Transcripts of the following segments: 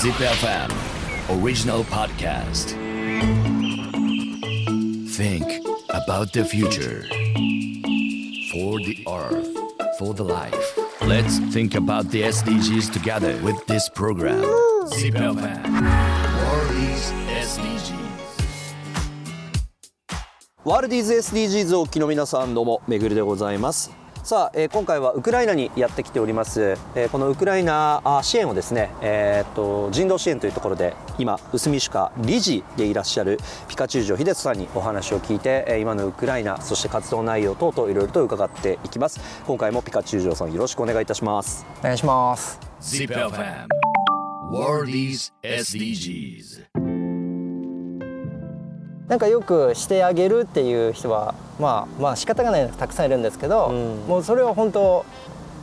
Zip FM original podcast. Think about the future. For the earth, for the life. Let's think about the SDGs together with this program. Zip FM World is SDGs. ワールディーズ SDGs をお聞きの皆さんどうもめぐるでございます さあ、えー今回はウクライナにやってきております、えーこのウクライナあ支援をですね、えーっと人道支援というところで今臼見市課理事でいらっしゃるピカチュウジョ秀人さんにお話を聞いて、えー今のウクライナそして活動内容等々いろいろと伺っていきます今回もピカチュウジョさんよろしくお願いいたしますお願いします。Zip FM World is SDGs. なんかよくしてあげるっていう人はまあまあ仕方がないのたくさんいるんですけど、うん。もうそれは本当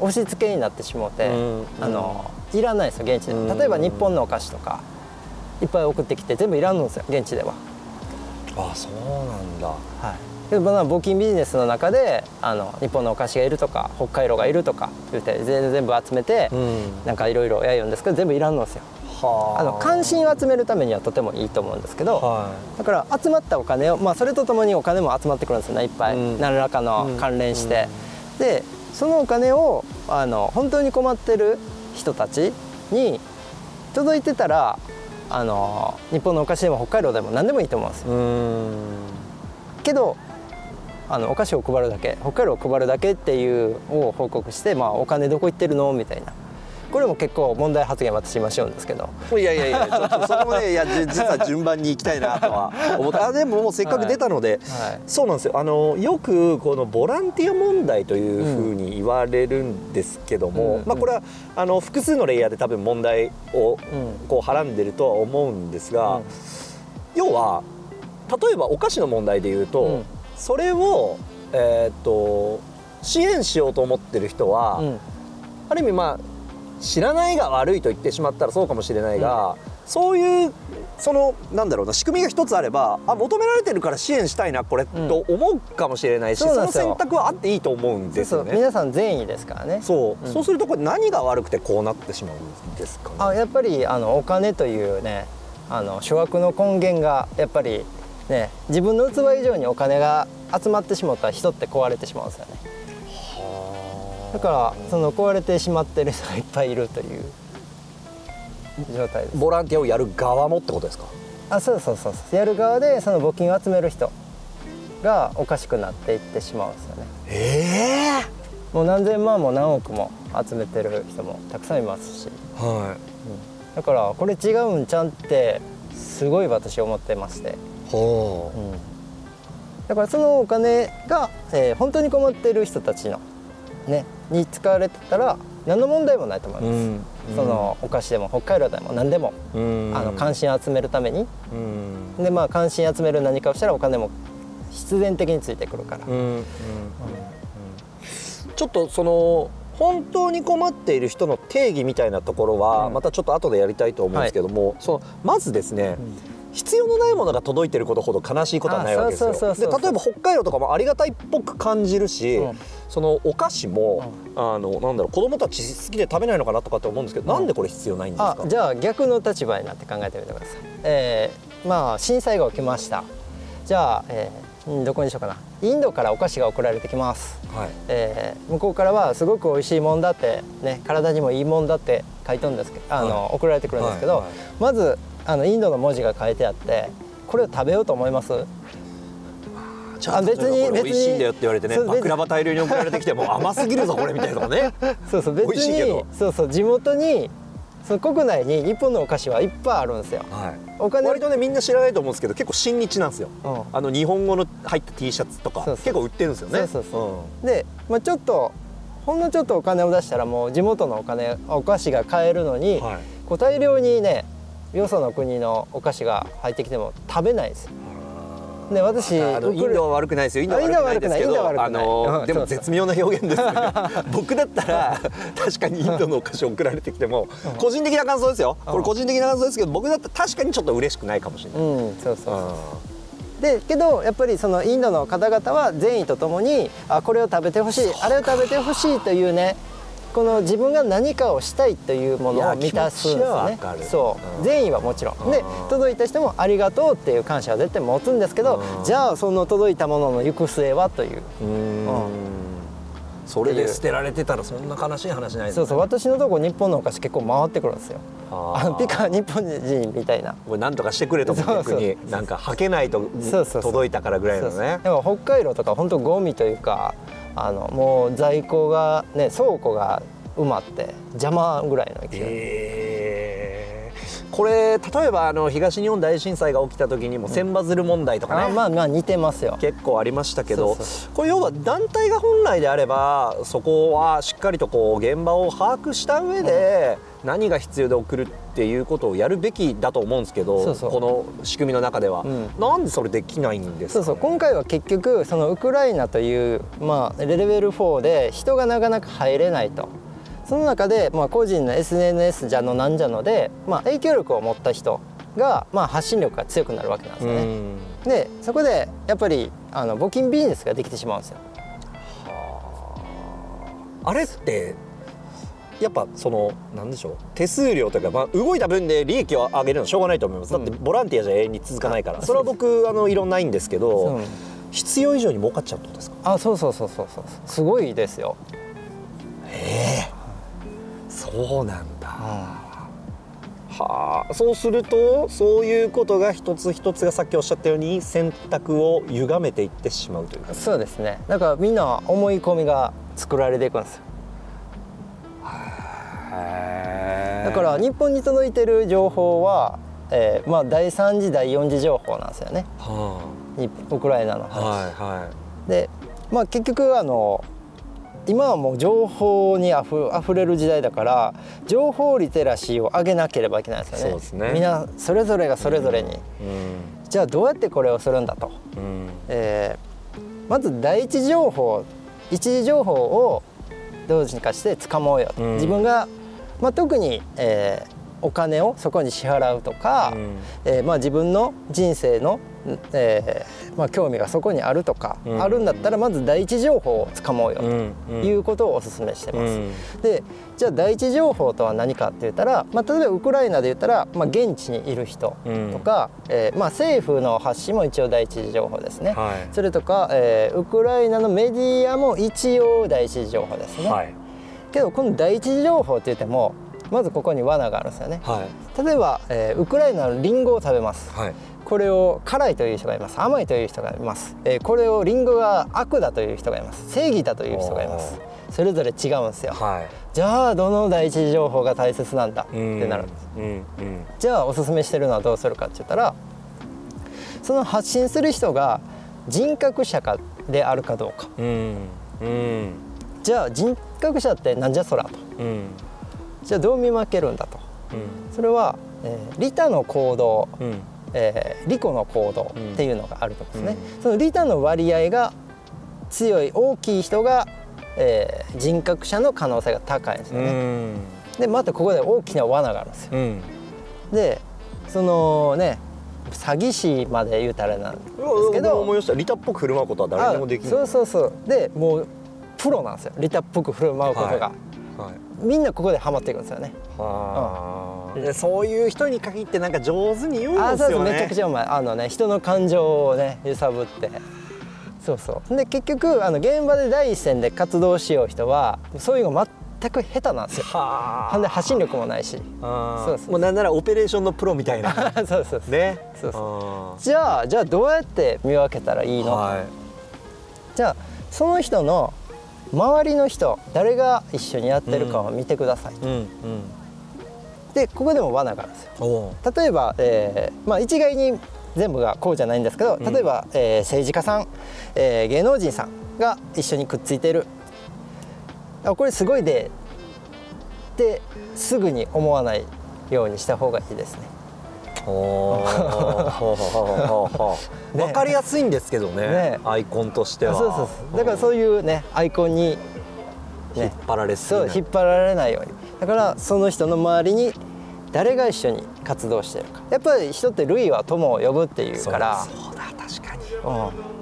押し付けになってしもうて、うんあのいらないですよ現地で、うん。例えば日本のお菓子とかいっぱい送ってきて全部いらんのですよ現地では。あそうなんだ。はい、募金ビジネスの中であの日本のお菓子がいるとか北海道がいるとか言って全全部集めて、ん。なんかいろいろやるんですけど全部いらんのですよ。はあ。の関心を集めるためにはとてもいいと思うんですけど、はだから集まったお金を、まあ、それとともにお金も集まってくるんですよねいっぱい、うん何らかの関連して、でそのお金をあの本当に困ってる人たちに届いてたらあの日本のお菓子でも北海道でも何でもいいと思うんですよ。うん。けどあのお菓子を配るだけ北海道を配るだけっていうを報告して、まあ、お金どこ行ってるの？みたいなこれも結構問題発言私今しようんですけど。いやいやいやちょっとそこもねいやじ実は順番に行きたいなとは思ってあでももうせっかく出たので、はい。そうなんですよ。あのよくこのボランティア問題というふうに言われるんですけども、うん。まあ、これはあの複数のレイヤーで多分問題をうん。こうはらんでるとは思うんですが、うん。要は例えばお菓子の問題で言うと、うん。それを、えーっと支援しようと思ってる人は、うん。ある意味まあ知らないが悪いと言ってしまったらそうかもしれないが、そういうそのなんだろうな仕組みが一つあればあ求められてるから支援したいなこれ、ん。と思うかもしれないしその選択はあっていいと思うんですよね。皆さん善意ですからね。そう。うん。そうするとこれ何が悪くてこうなってしまうんですかね。あやっぱりあのお金というねあの諸悪の根源がやっぱりね自分の器以上にお金が集まってしまったら人って壊れてしまうんですよねだからその壊れてしまってる人がいっぱいいるという状態です。ボランティアをやる側もってことですか？あそうそうそうそう。やる側でその募金を集める人がおかしくなっていってしまうんですよね。ええもう何千万も何億も集めてる人もたくさんいますし。はだからこれ違うんちゃんってすごい私思ってまして、いはだからそのお金が、えー本当に困ってる人たちの、ね、に使われてたら何の問題もないと思います、うん。そのお菓子でも北海道でも何でも、あ、うん。あの関心を集めるために。うん。でまあ関心集める何かをしたらお金も必然的についてくるから、うん。うん。うん。ちょっとその本当に困っている人の定義みたいなところはうん。またちょっと後でやりたいと思うんですけども、そのまずですね、必要のないものが届いてることほど悲しいことはないわけですよ。で例えば北海道とかもありがたいっぽく感じるし、うん。そのお菓子も、あのなんだろう子供たち好きで食べないのかなとかって思うんですけど、なんでこれ必要ないんですか？あじゃあ逆の立場になって考えてみてください、えーまあ震災が起きました。じゃあ、えーうんどこにしようかな。インドからお菓子が送られてきます、はい。えー向こうからはすごく美味しいもんだってね体にもいいもんだって書いてるんですけどあの、はい。送られてくるんですけど、はいはい。まずあのインドの文字が書いてあってこれを食べようと思います？別に別に。美味しいんだよって言われてねそう別に。バクラバ大量に送られてきても甘すぎるぞこれみたいなのね。そうそう別美味しいけど。にそうそう地元にその国内に日本のお菓子はいっぱいあるんですよ。はい。お金割とねみんな知らないと思うんですけど結構親日なんですよ、うん。あの日本語の入った T シャツとか結構売ってるんですよね。そうそうそう。で、まあ、ちょっとほんのちょっとお金を出したらもう地元のお金お菓子が買えるのに、はい。こう大量にねよその国のお菓子が入ってきても食べないです。よで私インドは悪くないですよ。インドは悪くないですけどあのでも絶妙な表現です 僕だったら確かにインドのお菓子送られてきても個人的な感想ですよ。これ個人的な感想ですけど僕だったら確かにちょっと嬉しくないかもしれない。うんそうそう。そうあでけどやっぱりそのインドの方々は善意とともにあこれを食べてほしいあれを食べてほしいというねこの自分が何かをしたいというものを満たすんですね。そう、うん。善意はもちろん。でうん。届いた人もありがとうっていう感謝は絶対持つんですけどうん。じゃあその届いたものの行く末はという。うーんそれで捨てられてたらそんな悲しい話ないですそうそう私のとこ日本のお菓子結構回ってくるんですよ。あピカ日本人みたいなこれなんとかしてくれと思うそうそう。逆に。なんか履けないと届いたからぐらいのね。でも北海道とか本当ゴミというかあのもう在庫がね倉庫が埋まって邪魔ぐらいの勢い、えーこれ例えばあの東日本大震災が起きた時にも千羽鶴問題とかね、あまあまあ似てますよ。結構ありましたけどそうそこれ要は団体が本来であればそこはしっかりとこう現場を把握した上で何が必要で送るっていうことをやるべきだと思うんですけどこの仕組みの中では、うん。なんでそれできないんですか、ね、そうそう。今回は結局そのウクライナという、まあ、レベル4で人がなかなか入れないとその中で、まあ、個人の SNS じゃのなんじゃので、まあ、影響力を持った人が、まあ、発信力が強くなるわけなんですよね。うん。でそこでやっぱりあの募金ビジネスができてしまうんですよ。あ。れってやっぱそのなんでしょう手数料というか、まあ、動いた分で利益を上げるのはしょうがないと思います。だってボランティアじゃ永遠に続かないから、あそれは僕あのいろんないんですけど、うん。必要以上に儲かっちゃうってことですか？あそうそうそうそうそう。すごいですよ。そうなんだ、はあ。そうするとそういうことが一つ一つがさっきおっしゃったように選択を歪めていってしまうというか。そうですね。だからみんな思い込みが作られていくんですよ。だから日本に届いてる情報は、えーまあ、第3次第4次情報なんですよね。はにウクライナのあ話、はいはで、まあ、結局あの今はもう情報にあふ溢れる時代だから情報リテラシーを上げなければいけないですよね。そうですね。みんなそれぞれがそれぞれに、いうん。じゃあどうやってこれをするんだと、うん。えーまず第一情報一次情報をどうにかして掴もうよと、うん。自分が、まあ、特に、えーお金をそこに支払うとか、うん。えーまあ、自分の人生の、えーまあ、興味がそこにあるとか、うん。あるんだったらまず第一情報を掴もうようんということをお勧めしてます。うん。でじゃあ第一情報とは何かって言ったら、まあ、例えばウクライナで言ったら、まあ、現地にいる人とか、えーまあ、政府の発信も一応第一次情報ですね、はい。それとか、えーウクライナのメディアも一応第一次情報ですね、はい。けどこの第一次情報って言ってもまずここに罠があるんですよね。はい。例えば、えーウクライナのリンゴを食べます。はい。これを辛いという人がいます。甘いという人がいます、えーこれをリンゴが悪だという人がいます。正義だという人がいます。それぞれ違うんですよ。はい。じゃあどの第一次情報が大切なんだ？ってなる。んですうん。うん。じゃあおすすめしてるのはどうするかって言ったらその発信する人が人格者かであるかどうか。うん。うん。じゃあ人格者ってなんじゃそらと。うんじゃあどう見分けるんだと。うん。それは、えー利他の行動、うん。えー利己の行動っていうのがあると思うんですね、その利他の割合が強い大きい人が、えー人格者の可能性が高いんですようね、ん。でまたここで大きな罠があるんですよ。うん。でそのね詐欺師まで言うたらなんですけど思いました。利他っぽく振る舞うことは誰にでもできるあそうそうそう。でもうプロなんですよ。利他っぽく振る舞うことが、はいみんなここでハマっていくんですよね。はあ。でそういう人に限ってなんか上手に言うんあですよね。めちゃくちゃうまい。あのね人の感情をね揺さぶって。そうそう。で結局あの現場で第一線で活動しよう人はそういうの全く下手なんですよ。はほんで発信力もないし。あそうそう。もうなんならオペレーションのプロみたいな。そうそうそう。ね。そうそそじゃあじゃあどうやって見分けたらいいの、はい。じゃあその人の周りの人誰が一緒にやってるかを見てください、うんうん。でここでも罠があるんですよ。例えば、えーまあ、一概に全部がこうじゃないんですけど例えば、えー政治家さん、えー芸能人さんが一緒にくっついてる。あこれすごいでってすぐに思わないようにした方がいいですね。分かりやすいんですけどねねアイコンとしてはそうそうそうだからそういうねアイコンに、引っ、張られそう引っ張られないようにだからその人の周りに誰が一緒に活動してるかやっぱり人って類は友を呼ぶっていうからそうそうだ確かに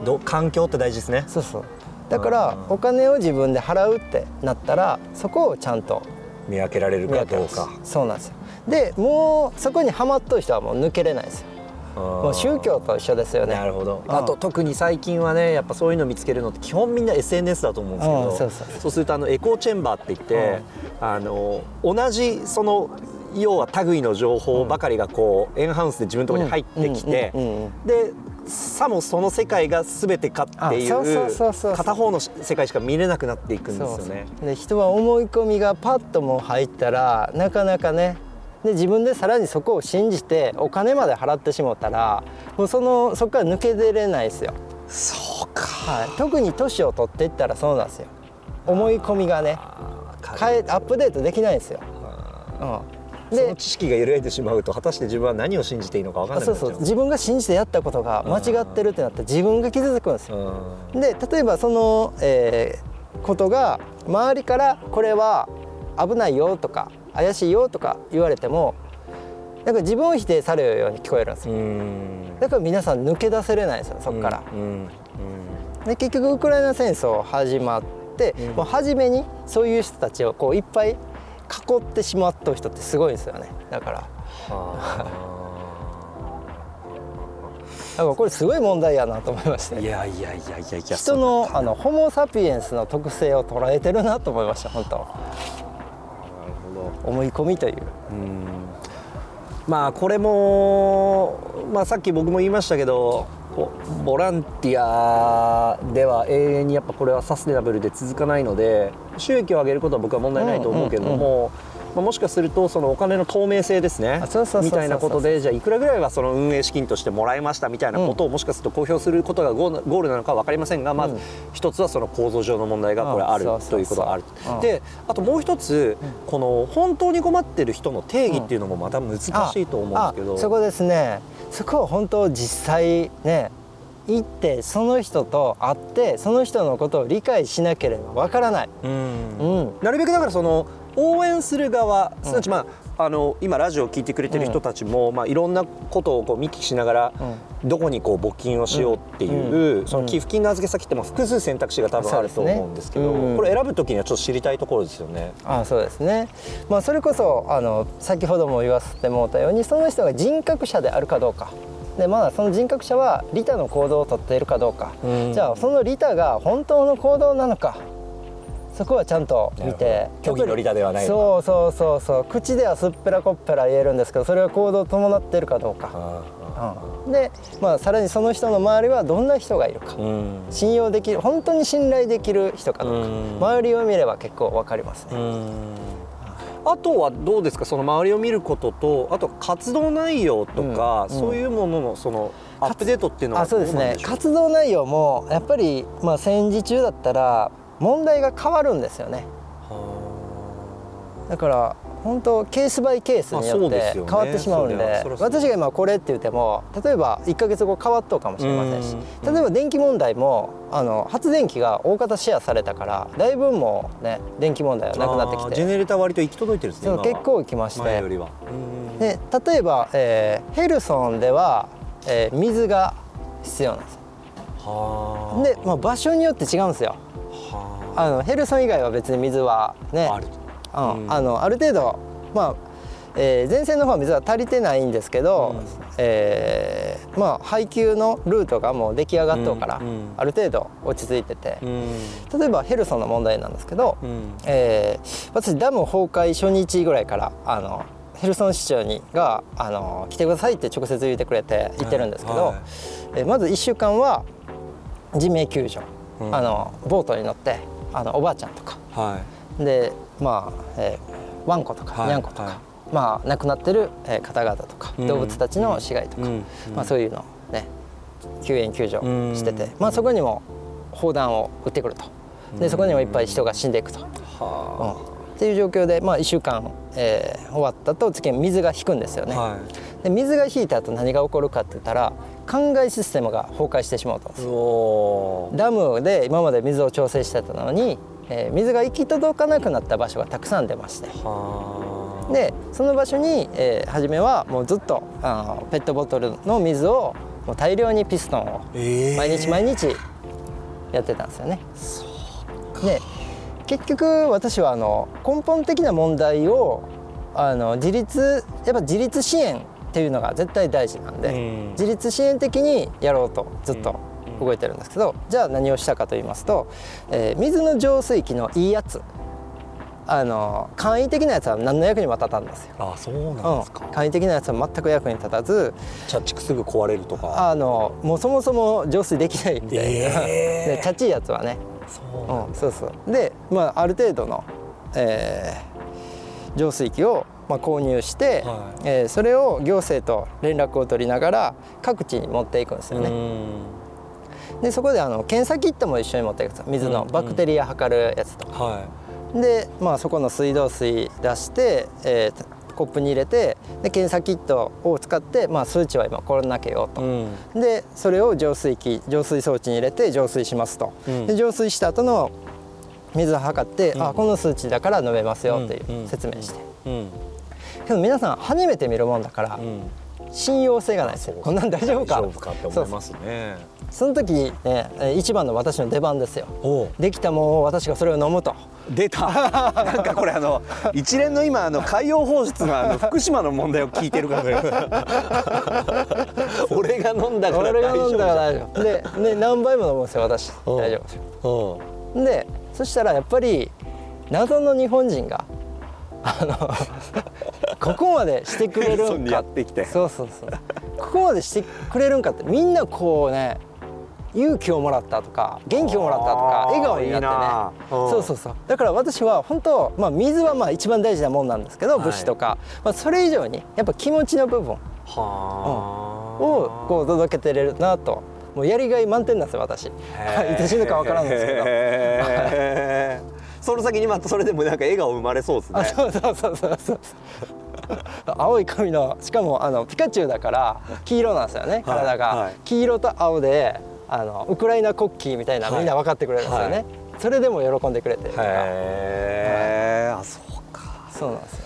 うんど環境って大事ですねそうそうだからお金を自分で払うってなったらそこをちゃんと見分けられるかどうかそうなんですよでもうそこにはまっとる人はもう抜けれないですよ。もう宗教と一緒ですよね。なるほど。うん。あと特に最近はねやっぱそういうの見つけるのって基本みんな SNS だと思うんですけど、うんそうそうそう。するとあのエコーチェンバーって言って、あの同じその要は類の情報ばかりがこうエンハウスで自分のところに入ってきてでさもその世界が全てかっていう片方の世界しか見れなくなっていくんですよね。で人は思い込みがパッともう入ったらなかなかねで自分でさらにそこを信じてお金まで払ってしまったらもうそのそこから抜け出れないですよ、そうか。はい、特に年を取っていったらそうなんですよ。思い込みがね変えアップデートできないんですよ、うん、その知識が揺らいでしまうと果たして自分は何を信じていいのか分からなくそうそう自分が信じてやったことが間違ってるってなったら自分が傷つくんですよ。うん。で例えばその、えーことが周りからこれは危ないよとか怪しいよとか言われてもなんか自分を否定されるように聞こえるんですうよん。だから皆さん抜け出せれないんですよそこから、で結局ウクライナ戦争始まって、うん。もう初めにそういう人たちをこういっぱい囲ってしまった人ってすごいんですよね。だから。だからこれすごい問題やなと思いまして。いやいやいやいやいや人のあのホモ・サピエンスの特性を捉えてるなと思いました本当思い込みという。うまあこれも、まあ、さっき僕も言いましたけどボランティアでは永遠にやっぱこれはサステナブルで続かないので収益を上げることは僕は問題ないと思うけども、まあ、もしかするとそのお金の透明性ですね。みたいなことでじゃあいくらぐらいはその運営資金としてもらいましたみたいなことをもしかすると公表することがゴールなのかは分かりませんがまずうん一つはその構造上の問題がこれあるということがあるうん。であともう一つこの本当に困ってる人の定義っていうのもまた難しいと思うんですけど。あそこですね。そこを本当実際ね行ってその人と会ってその人のことを理解しなければわからない、うん。うん。なるべくだからその応援する側すなわちまああの今ラジオを聞いてくれてる人たちも、まあ、いろんなことをこう見聞きしながら、どこにこう募金をしようっていう、うん。その寄付金の預け先ってまあ複数選択肢が多分あると思うんですけどこれ選ぶ時にはちょっと知りたいところですよね。あそうですね、まあ、それこそあの先ほども言わせてもらったようにその人が人格者であるかどうか。でまだその人格者は利他の行動をとっているかどうか、うん。じゃあその利他が本当の行動なのかそこはちゃんと見て。虚偽の利他ではないのそうそうそうそう。口ではすっぺらこっぺら言えるんですけどそれは行動を伴っているかどうか、うん、で、まあ、さらにその人の周りはどんな人がいるか、うん。信用できる本当に信頼できる人かどうか、うん。周りを見れば結構わかりますね。あとはどうですか？その周りを見ることとあと活動内容とか、うん。そういうもののそのアップデートっていうのはあそうですね。活動内容もやっぱり、まあ、戦時中だったら問題が変わるんですよね。だから本当ケースバイケースによって変わってしまうんで私が今これって言っても例えば1か月後変わっとうかもしれませんしうん。例えば電気問題もあの発電機が大方シェアされたからだいぶもうね電気問題はなくなってきてジェネレーター割と行き届いてるんですね結構来まして。で例えば、えーヘルソンでは、えー水が必要なんですよ。はで、まあ、場所によって違うんですよ。はあのヘルソン以外は別に水はねある。うんうん。あのある程度まあ、えー前線の方は水は足りてないんですけど、うん。えーまあ配給のルートがもう出来上がっとうから、うんうんある程度落ち着いてて、うん。例えばヘルソンの問題なんですけど、うん。えー私ダム崩壊初日ぐらいからあのヘルソン市長にがあの来てくださいって直接言ってくれて言ってるんですけど、はい。えーまず1週間は人命救助、うん。あのボートに乗ってあのおばあちゃんとか。はでまあ、えーワンコとか、はい。ニャンコとか、はい。まあ亡くなってる、えー方々とか、うん。動物たちの死骸とか、うん。まあ、そういうのをね救援救助してて、うんまあ、そこにも砲弾を撃ってくると。でそこにもいっぱい人が死んでいくと。いはっていう状況で、まあ、1週間、えー終わったと次に水が引くんですよね、い。はで水が引いた後何が起こるかって言ったら灌漑システムが崩壊してしまうとダムで今まで水を調整してたのに、えー水が行き届かなくなった場所がたくさん出まして。はでその場所に、えー初めはもうずっとあのペットボトルの水をもう大量にピストンをえー。毎日毎日やってたんですよね。で結局私はあの根本的な問題をあの自立やっぱ自立支援っていうのが絶対大事なんで、うん。自立支援的にやろうとずっと動いてるんですけど、じゃあ何をしたかと言いますと、えー水の浄水器のいいやつあの簡易的なやつは何の役にも立たんですよ。あそううんなんですか、簡易的なやつは全く役に立たずチャッチクすぐ壊れるとか。あのもうそもそも浄水できないみたいな、えー。でチャチいやつはね。そううん、そうそう。で、まあ、ある程度の、えー浄水器を、まあ、購入して、はい。えーそれを行政と連絡を取りながら各地に持っていくんですよね。でそこであの検査キットも一緒に持っていくんですよ。水のうんバクテリア測るやつと。か。はで、まあ、そこの水道水出して、えーコップに入れてで検査キットを使って、まあ、数値は今これだけよと。い、うん、でそれを浄水器浄水装置に入れて浄水しますと、うん。で浄水した後の水を測って、うん。あこの数値だから飲めますよってうんいう説明して、うんけど皆さん初めて見るもんだからうん。信用性がないです。よこんなん大丈夫か？大丈夫かって思いますね。その時ねえー一番の私の出番ですよ。おできたもんを私がそれを飲むと。出た。なんかこれあの一連の今あの海洋放出のあの 福島の問題を聞いてるかのよう俺が飲んだから俺が飲んだら大大丈夫。でね何杯も飲むんですよ私。うん。大丈夫ですよ。でそしたらやっぱり謎の日本人があの ここまでしてくれるんか やってきて。そうそうそう。ここまでしてくれるんかって。みんなこうね勇気をもらったとか元気をもらったとか笑顔になってね。うん。そうそうそう。だから私は本当、まあ、水はまあ一番大事なもんなんですけどはい。物資とか、まあ、それ以上にやっぱ気持ちの部分。はあ。をこう届けてれるなと。もうやりがい満点なんですよ私。いつ死ぬか分からんですけどその先にまたそれでもなんか笑顔生まれそうですね。あそうそうそうそう。そう青い髪のしかもあのピカチュウだから黄色なんですよねはい体が、はい。黄色と青であのウクライナ国旗みたいなはい。みんな分かってくれるんですよね、はい。それでも喜んでくれてへえあそうか。そうなんですよ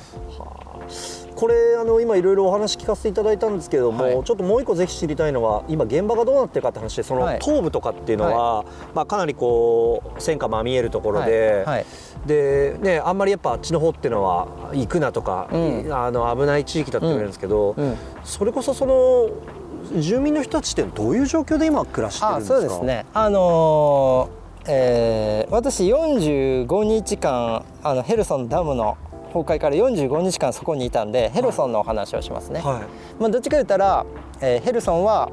これあの今いろいろお話聞かせていただいたんですけれども、はい。ちょっともう一個ぜひ知りたいのは今現場がどうなってるかって話でそのはい。東部とかっていうのは、まあ、かなりこう戦火まみえるところで、はい。はい。でね、あんまりやっぱあっちの方っていうのは行くなとか、うん。あの危ない地域だって言われるんですけど、うん。それこそその住民の人たちってどういう状況で今暮らしてるんあですか？そうですね。あのーえー私45日間あのヘルソンダムの崩壊から45日間そこにいたんでヘルソンのお話をしますね、はい。まあ、どっちか言ったら、えーヘルソンは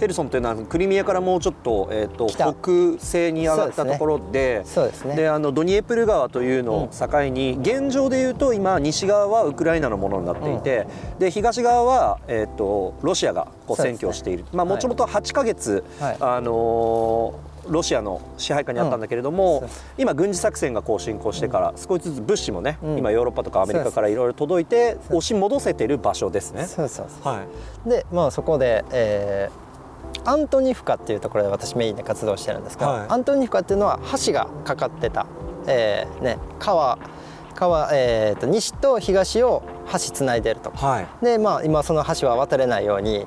ヘルソンっていうのはクリミアからもうちょっと,、えー、と北北西に上がったところでそうですね。であのドニエプル川というのを境に、現状でいうと今西側はウクライナのものになっていて、で東側は、えー、とロシアがこう占拠している。まあもともと8ヶ月、はい。あのーロシアの支配下にあったんだけれども、うん。今軍事作戦がこう進行してから少しずつ物資もね、うん。今ヨーロッパとかアメリカからいろいろ届いて押し戻せてる場所ですね。そうそうそうはい。でまあそこで、えーアントニフカっていうところで私メインで活動してるんですが、はい。アントニフカっていうのは橋がかかってた、えーね、川川、えーと西と東を橋つないでると。はい。でまあ今その橋は渡れないように、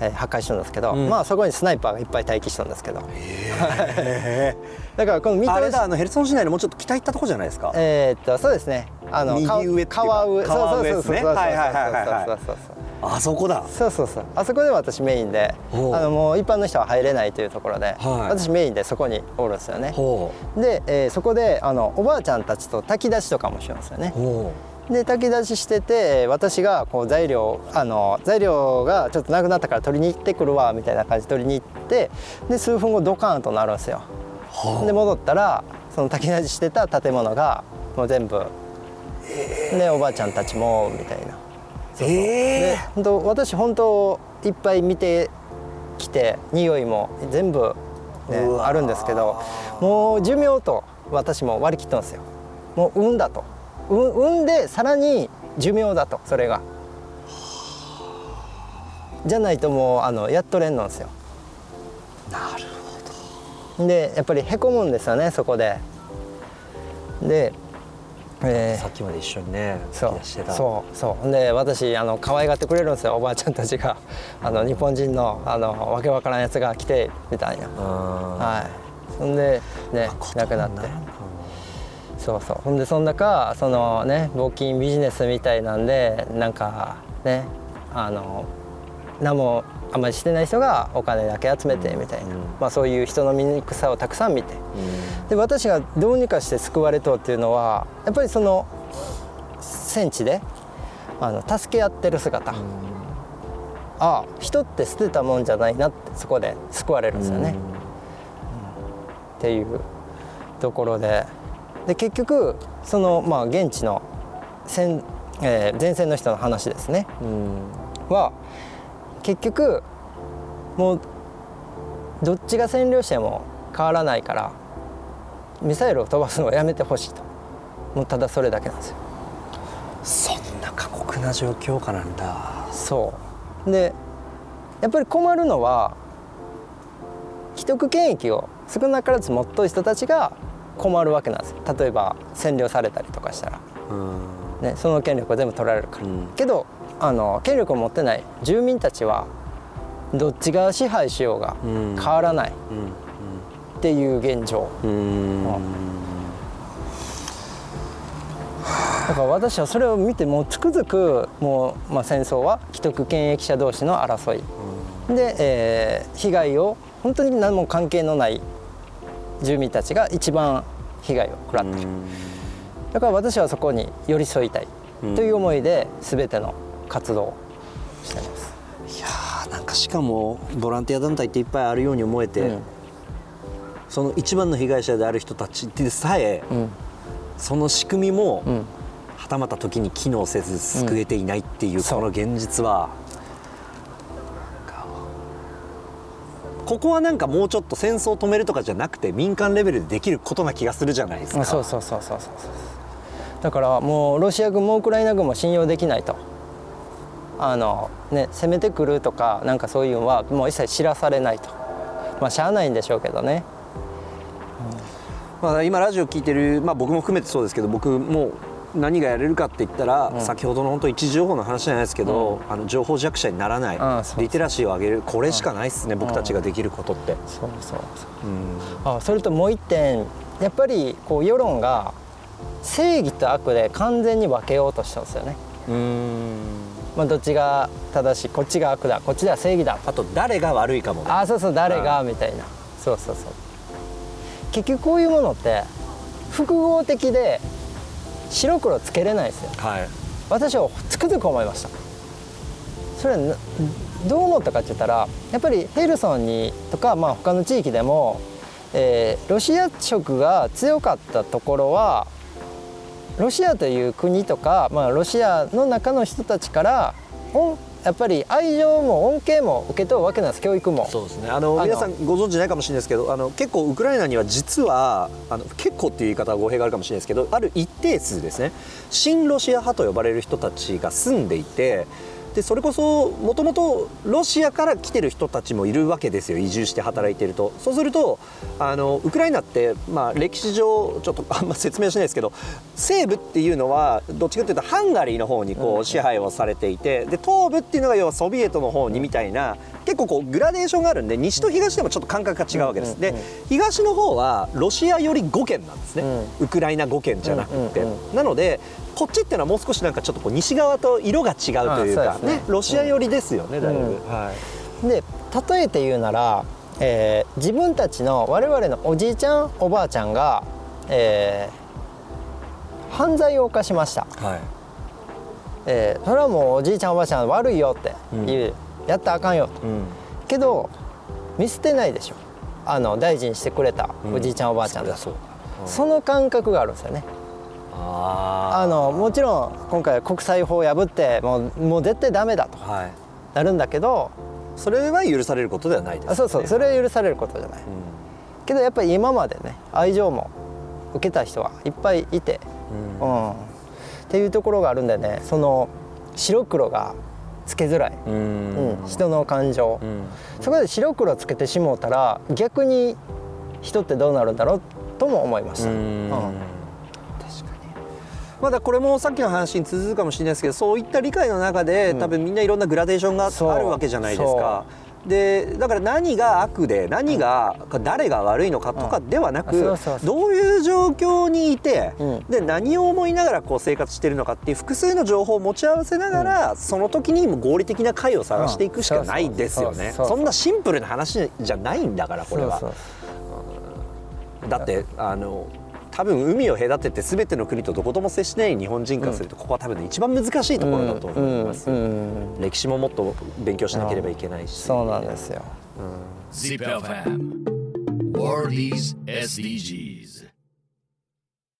えー破壊してるんですけど、うん。まあそこにスナイパーがいっぱい待機してるんですけど。へー。だからこの見あ通しれだあのヘルソン市内のもうちょっと北行ったとこじゃないですか？えーっとそうですね。あの右上川上川上そうそうそうそうそう。そうですね。はいはいはいはいはいそうそうそうあそこだ。そうそうそう。あそこで私メインであのもう一般の人は入れないというところで、はい。私メインでそこにおるんですよね。ほで、えーそこであのおばあちゃんたちと炊き出しとかもしようんですよねで炊き出ししててえー私がこう材料あの材料がちょっとなくなったから取りに行ってくるわみたいな感じで取りに行ってで数分後ドカーンとなるんですよ。うはで戻ったらその炊き出ししてた建物がもう全部でおばあちゃんたちもみたいな。えで本当私本当いっぱい見てきて匂いも全部、ねあるんですけどもう寿命と私も割り切ったんですよ。もう運だと運運でさらに寿命だとそれが。じゃないともうあのやっとれんのんですよ。なるほでやっぱりへこむんですよねそこで。で、えー。ど。さっきまで一緒にねそう。そうそう。で私あの可愛がってくれるんですよおばあちゃんたちが。あの日本人のあのわけわからんやつが来てみたいな、うん。はい。そんでね亡くなってそうそう。ほんでその中そのね募金ビジネスみたいなんでなんかねあの何もあんまりしてない人がお金だけ集めてみたいな、まあ、そういう人の醜さをたくさん見て。で私がどうにかして救われとうっていうのはやっぱりその戦地であの助け合ってる姿、ああ人って捨てたもんじゃないなってそこで救われるんですよね。っていうところでで結局そのまあ現地の戦、えー前線の人の話ですね、は結局もうどっちが占領しても変わらないからミサイルを飛ばすのをやめてほしいと。もうただそれだけなんですよ。そんな過酷な状況下なんだ。そう。でやっぱり困るのは既得権益を少なからず持っとる人たちが困るわけなんですよ。例えば占領されたりとかしたら、うん。ね、その権力を全部取られるから、うん。けどあの権力を持ってない住民たちはどっちが支配しようがうん。変わらないうん。っていう現状、うん。うん。だから私はそれを見てもうつくづくもう、まあ、戦争は既得権益者同士の争い、で、えー被害を本当に何も関係のない住民たちが一番被害を食らってる、だから私はそこに寄り添いたい。という思いで全ての活動をしています。いやーなんかしかもボランティア団体っていっぱいあるように思えて、うん。その一番の被害者である人たちでさえ、うん。その仕組みも、うん。はたまた時に機能せず救えていないっていうそう。この現実は、ここはなんかもうちょっと戦争を止めるとかじゃなくて民間レベルでできることな気がするじゃないですか。あそうそうそうそうそうそう。だからもうロシア軍もウクライナ軍も信用できないと。あのね攻めてくるとかなんかそういうのはもう一切知らされないと。まあしゃあないんでしょうけどね。まあ、今ラジオ聞いてる、まあ、僕も含めてそうですけど僕もう何がやれるかって言ったら、先ほどの本当一時情報の話じゃないですけど、あの情報弱者にならない、リテラシーを上げるこれしかないですね、僕たちができることって。そうそううん。あそれともう一点やっぱりこう世論が正義と悪で完全に分けようとしたんですよね、うん。まあ、どっちが正しいこっちが悪だこっちでは正義だ。あと誰が悪いかもね。あそうそう誰がみたいな。そうそうそう。結局こういうものって複合的で白黒つけれないですよ。はい。私はつくづく思いました。それはなどう思ったかって言ったらやっぱりヘルソンにとか、まあ、他の地域でも、えーロシア色が強かったところはロシアという国とか、まあ、ロシアの中の人たちからやっぱり愛情も恩恵も受け取るわけなんです教育も。そうですねあの皆さんご存知ないかもしれないですけどあの結構ウクライナには実はあの結構っていう言い方は語弊があるかもしれないですけどある一定数ですね親ロシア派と呼ばれる人たちが住んでいてでそれこそもともとロシアから来てる人たちもいるわけですよ。移住して働いてると。そうするとあのウクライナって、まあ、歴史上ちょっとあんま説明しないですけど西部っていうのはどっちかっていうとハンガリーの方にこう支配をされていてで東部っていうのが要はソビエトの方にみたいな結構こうグラデーションがあるんで西と東でもちょっと感覚が違うわけです。で東の方はロシアより5県なんですね、ウクライナ5県じゃなくて、うんうんなのでこっちっていうのはもう少しなんかちょっとこう西側と色が違うというあかね。ねロシア寄りですよね、だいぶ、うんはい。で例えて言うなら、えー自分たちの我々のおじいちゃんおばあちゃんが、えー犯罪を犯しました、はい。えーそれはもうおじいちゃんおばあちゃん悪いよって言う、やったらあかんよ。とうん。けど見捨てないでしょ。あの大事にしてくれたおじいちゃん、おばあちゃんだそそう。その感覚があるんですよね。あのもちろん今回国際法を破ってもうもう絶対ダメだと。はい。なるんだけどそれは許されることではないです、ね、あそうそう。それは許されることじゃない、けどやっぱり今までね愛情も受けた人はいっぱいいて、うん。っていうところがあるんでねその白黒がつけづらい、うん。人の感情、うん。そこで白黒つけてしもうたら逆に人ってどうなるんだろうとも思いました、うん。うん。確かに。まだこれもさっきの話に続くかもしれないですけどそういった理解の中で、多分みんないろんなグラデーションがあるわけじゃないですかでだから何が悪で何が誰が悪いのかとかではなく、どういう状況にいて、うん。で何を思いながらこう生活してるのかっていう複数の情報を持ち合わせながら、その時にも合理的な解を探していくしかないですよね。うんそんなシンプルな話じゃないんだからこれは。だってあの多分海を隔てて全ての国とどことも接しない日本人からすると、ここは多分ね一番難しいところだと思います、うんうんうん歴史ももっと勉強しなければいけないし、そうなんですよ。ZIPFM World is SDGs